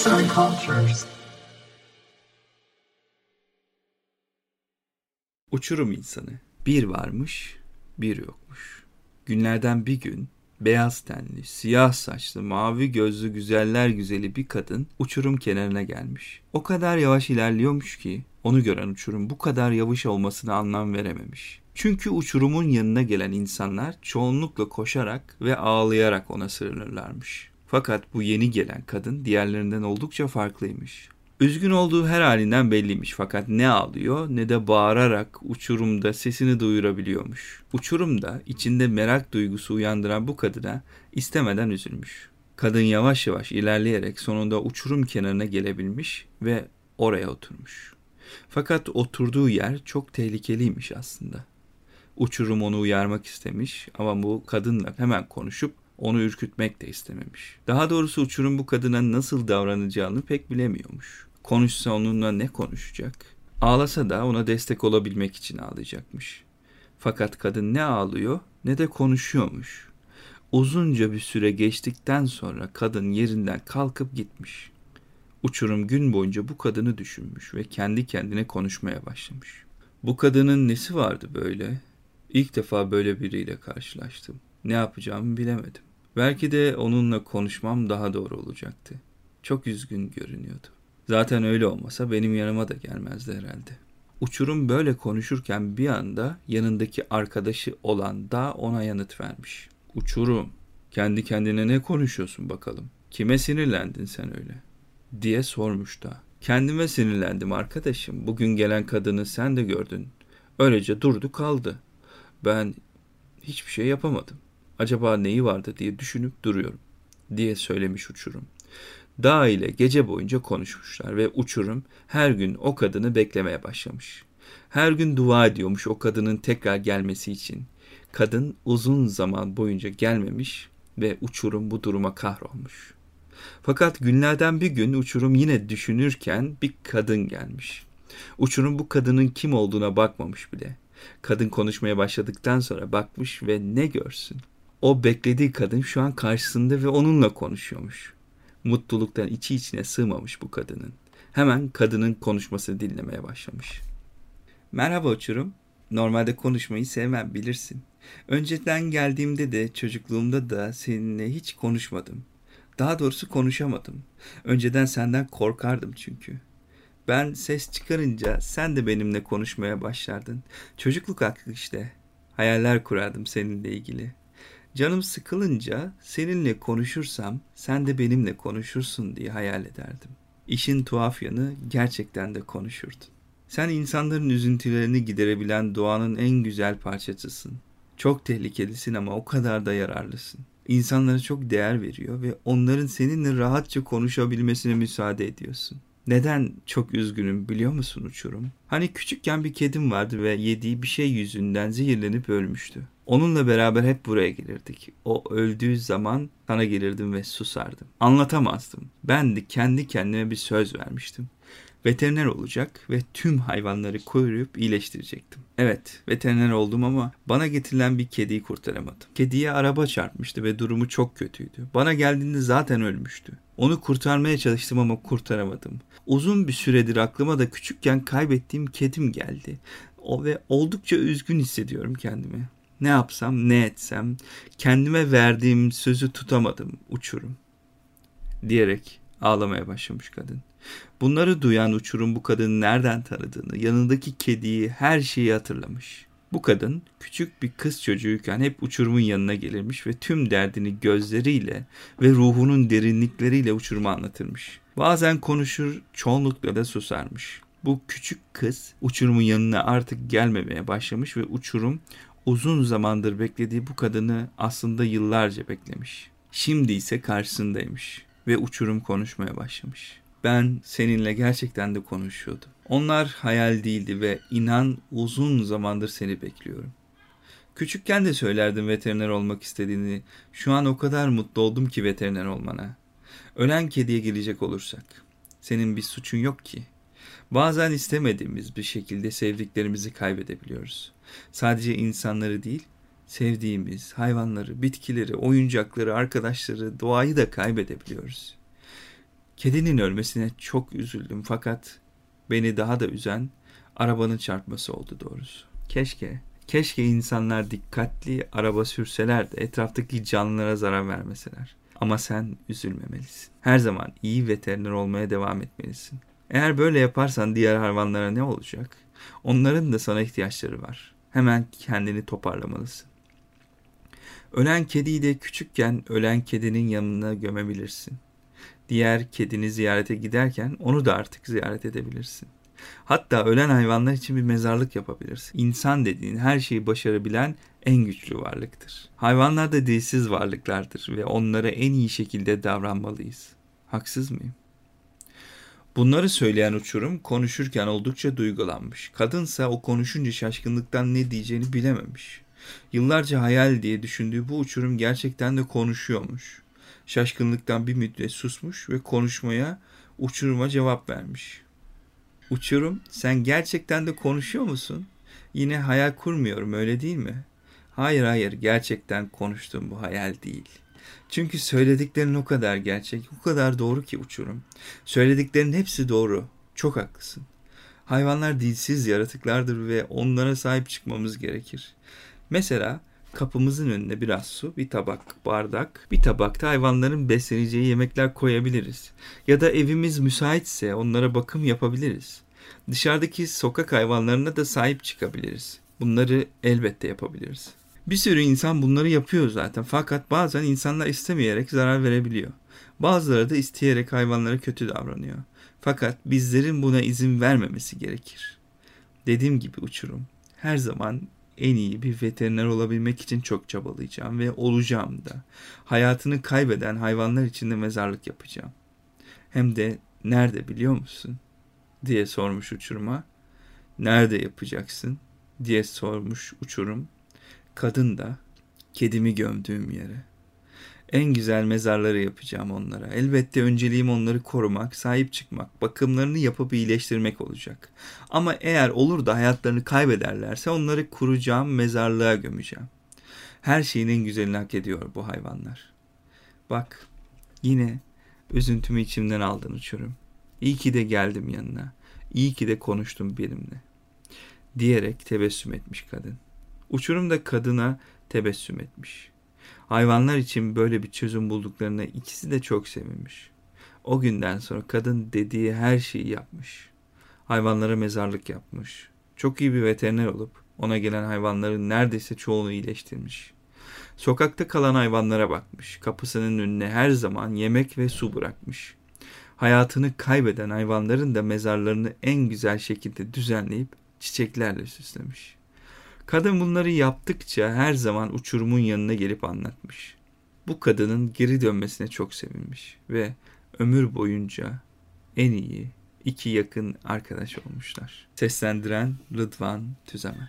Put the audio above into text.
Arts and Cultures. Uçurum insanı. Bir varmış, bir yokmuş. Günlerden bir gün beyaz tenli, siyah saçlı, mavi gözlü güzeller güzeli bir kadın uçurum kenarına gelmiş. O kadar yavaş ilerliyormuş ki onu gören uçurum bu kadar yavaş olmasına anlam verememiş. Çünkü uçurumun yanına gelen insanlar çoğunlukla koşarak ve ağlayarak ona sığınırlarmış. Fakat bu yeni gelen kadın diğerlerinden oldukça farklıymış. Üzgün olduğu her halinden belliymiş fakat ne ağlıyor ne de bağırarak uçurumda sesini duyurabiliyormuş. Uçurumda içinde merak duygusu uyandıran bu kadına istemeden üzülmüş. Kadın yavaş yavaş ilerleyerek sonunda uçurum kenarına gelebilmiş ve oraya oturmuş. Fakat oturduğu yer çok tehlikeliymiş aslında. Uçurum onu uyarmak istemiş ama bu kadınla hemen konuşup onu ürkütmek de istememiş. Daha doğrusu uçurum bu kadına nasıl davranacağını pek bilemiyormuş. Konuşsa onunla ne konuşacak? Ağlasa da ona destek olabilmek için ağlayacakmış. Fakat kadın ne ağlıyor ne de konuşuyormuş. Uzunca bir süre geçtikten sonra kadın yerinden kalkıp gitmiş. Uçurum gün boyunca bu kadını düşünmüş ve kendi kendine konuşmaya başlamış. Bu kadının nesi vardı böyle? İlk defa böyle biriyle karşılaştım. Ne yapacağımı bilemedim. Belki de onunla konuşmam daha doğru olacaktı. Çok üzgün görünüyordu. Zaten öyle olmasa benim yanıma da gelmezdi herhalde. Uçurum böyle konuşurken bir anda yanındaki arkadaşı olan da ona yanıt vermiş. Uçurum, kendi kendine ne konuşuyorsun bakalım? Kime sinirlendin sen öyle? diye sormuş da. Kendime sinirlendim arkadaşım. Bugün gelen kadını sen de gördün. Öylece durdu kaldı. Ben hiçbir şey yapamadım. Acaba neyi vardı diye düşünüp duruyorum diye söylemiş uçurum. Dağ ile gece boyunca konuşmuşlar ve uçurum her gün o kadını beklemeye başlamış. Her gün dua ediyormuş o kadının tekrar gelmesi için. Kadın uzun zaman boyunca gelmemiş ve uçurum bu duruma kahrolmuş. Fakat günlerden bir gün uçurum yine düşünürken bir kadın gelmiş. Uçurum bu kadının kim olduğuna bakmamış bile. Kadın konuşmaya başladıktan sonra bakmış ve ne görsün? O beklediği kadın şu an karşısında ve onunla konuşuyormuş. Mutluluktan içi içine sığmamış bu kadının. Hemen kadının konuşmasını dinlemeye başlamış. Merhaba uçurum. Normalde konuşmayı sevmem bilirsin. Önceden geldiğimde de çocukluğumda da seninle hiç konuşmadım. Daha doğrusu konuşamadım. Önceden senden korkardım çünkü. Ben ses çıkarınca sen de benimle konuşmaya başlardın. Çocukluk aklı işte. Hayaller kurardım seninle ilgili. Canım sıkılınca seninle konuşursam sen de benimle konuşursun diye hayal ederdim. İşin tuhaf yanı gerçekten de konuşurdun. Sen insanların üzüntülerini giderebilen doğanın en güzel parçacısın. Çok tehlikelisin ama o kadar da yararlısın. İnsanlara çok değer veriyor ve onların seninle rahatça konuşabilmesine müsaade ediyorsun. Neden çok üzgünüm biliyor musun uçurum? Hani küçükken bir kedim vardı ve yediği bir şey yüzünden zehirlenip ölmüştü. Onunla beraber hep buraya gelirdik. O öldüğü zaman sana gelirdim ve susardım. Anlatamazdım. Ben de kendi kendime bir söz vermiştim. Veteriner olacak ve tüm hayvanları koruyup iyileştirecektim. Evet, veteriner oldum ama bana getirilen bir kediyi kurtaramadım. Kediye araba çarpmıştı ve durumu çok kötüydü. Bana geldiğinde zaten ölmüştü. Onu kurtarmaya çalıştım ama kurtaramadım. Uzun bir süredir aklıma da küçükken kaybettiğim kedim geldi. O ve oldukça üzgün hissediyorum kendimi. Ne yapsam, ne etsem, kendime verdiğim sözü tutamadım, uçurum. Diyerek ağlamaya başlamış kadın. Bunları duyan uçurum bu kadını nereden tanıdığını, yanındaki kediyi, her şeyi hatırlamış. Bu kadın küçük bir kız çocuğuyken hep uçurumun yanına gelirmiş ve tüm derdini gözleriyle ve ruhunun derinlikleriyle uçuruma anlatırmış. Bazen konuşur, çoğunlukla da susarmış. Bu küçük kız uçurumun yanına artık gelmemeye başlamış ve uçurum uzun zamandır beklediği bu kadını aslında yıllarca beklemiş. Şimdi ise karşısındaymış ve uçurum konuşmaya başlamış. Ben seninle gerçekten de konuşuyordum. Onlar hayal değildi ve inan uzun zamandır seni bekliyorum. Küçükken de söylerdim veteriner olmak istediğini. Şu an o kadar mutlu oldum ki veteriner olmana. Ölen kediye gelecek olursak. Senin bir suçun yok ki. Bazen istemediğimiz bir şekilde sevdiklerimizi kaybedebiliyoruz. Sadece insanları değil, sevdiğimiz hayvanları, bitkileri, oyuncakları, arkadaşları, doğayı da kaybedebiliyoruz. Kedinin ölmesine çok üzüldüm fakat beni daha da üzen arabanın çarpması oldu doğrusu. Keşke, keşke insanlar dikkatli araba sürseler de etraftaki canlılara zarar vermeseler. Ama sen üzülmemelisin. Her zaman iyi veteriner olmaya devam etmelisin. Eğer böyle yaparsan diğer hayvanlara ne olacak? Onların da sana ihtiyaçları var. Hemen kendini toparlamalısın. Ölen kediyi de küçükken ölen kedinin yanına gömebilirsin. Diğer kedini ziyarete giderken onu da artık ziyaret edebilirsin. Hatta ölen hayvanlar için bir mezarlık yapabilirsin. İnsan dediğin her şeyi başarabilen en güçlü varlıktır. Hayvanlar da dilsiz varlıklardır ve onlara en iyi şekilde davranmalıyız. Haksız mıyım? Bunları söyleyen uçurum konuşurken oldukça duygulanmış. Kadınsa o konuşunca şaşkınlıktan ne diyeceğini bilememiş. Yıllarca hayal diye düşündüğü bu uçurum gerçekten de konuşuyormuş. Şaşkınlıktan bir müddet susmuş ve konuşmaya uçuruma cevap vermiş. Uçurum sen gerçekten de konuşuyor musun? Yine hayal kurmuyorum öyle değil mi? Hayır hayır gerçekten konuştuğum bu hayal değil. Çünkü söylediklerin o kadar gerçek, o kadar doğru ki uçurum. Söylediklerin hepsi doğru. Çok haklısın. Hayvanlar dilsiz yaratıklardır ve onlara sahip çıkmamız gerekir. Mesela kapımızın önüne biraz su, bir tabak, bardak, bir tabakta hayvanların besleneceği yemekler koyabiliriz. Ya da evimiz müsaitse onlara bakım yapabiliriz. Dışarıdaki sokak hayvanlarına da sahip çıkabiliriz. Bunları elbette yapabiliriz. Bir sürü insan bunları yapıyor zaten fakat bazen insanlar istemeyerek zarar verebiliyor. Bazıları da isteyerek hayvanlara kötü davranıyor. Fakat bizlerin buna izin vermemesi gerekir. Dediğim gibi uçurum. Her zaman en iyi bir veteriner olabilmek için çok çabalayacağım ve olacağım da. Hayatını kaybeden hayvanlar için de mezarlık yapacağım. Hem de nerede biliyor musun? diye sormuş uçuruma. Nerede yapacaksın? diye sormuş uçurum. Kadın da kedimi gömdüğüm yere. En güzel mezarları yapacağım onlara. Elbette önceliğim onları korumak, sahip çıkmak, bakımlarını yapıp iyileştirmek olacak. Ama eğer olur da hayatlarını kaybederlerse onları kuracağım, mezarlığa gömeceğim. Her şeyin en güzelini hak ediyor bu hayvanlar. Bak, yine üzüntümü içimden aldın uçurum. İyi ki de geldim yanına. İyi ki de konuştum benimle. Diyerek tebessüm etmiş kadın. Uçurum da kadına tebessüm etmiş. Hayvanlar için böyle bir çözüm bulduklarına ikisi de çok sevinmiş. O günden sonra kadın dediği her şeyi yapmış. Hayvanlara mezarlık yapmış. Çok iyi bir veteriner olup ona gelen hayvanların neredeyse çoğunu iyileştirmiş. Sokakta kalan hayvanlara bakmış. Kapısının önüne her zaman yemek ve su bırakmış. Hayatını kaybeden hayvanların da mezarlarını en güzel şekilde düzenleyip çiçeklerle süslemiş. Kadın bunları yaptıkça her zaman uçurumun yanına gelip anlatmış. Bu kadının geri dönmesine çok sevinmiş ve ömür boyunca en iyi iki yakın arkadaş olmuşlar. Seslendiren Rıdvan Tüzemen.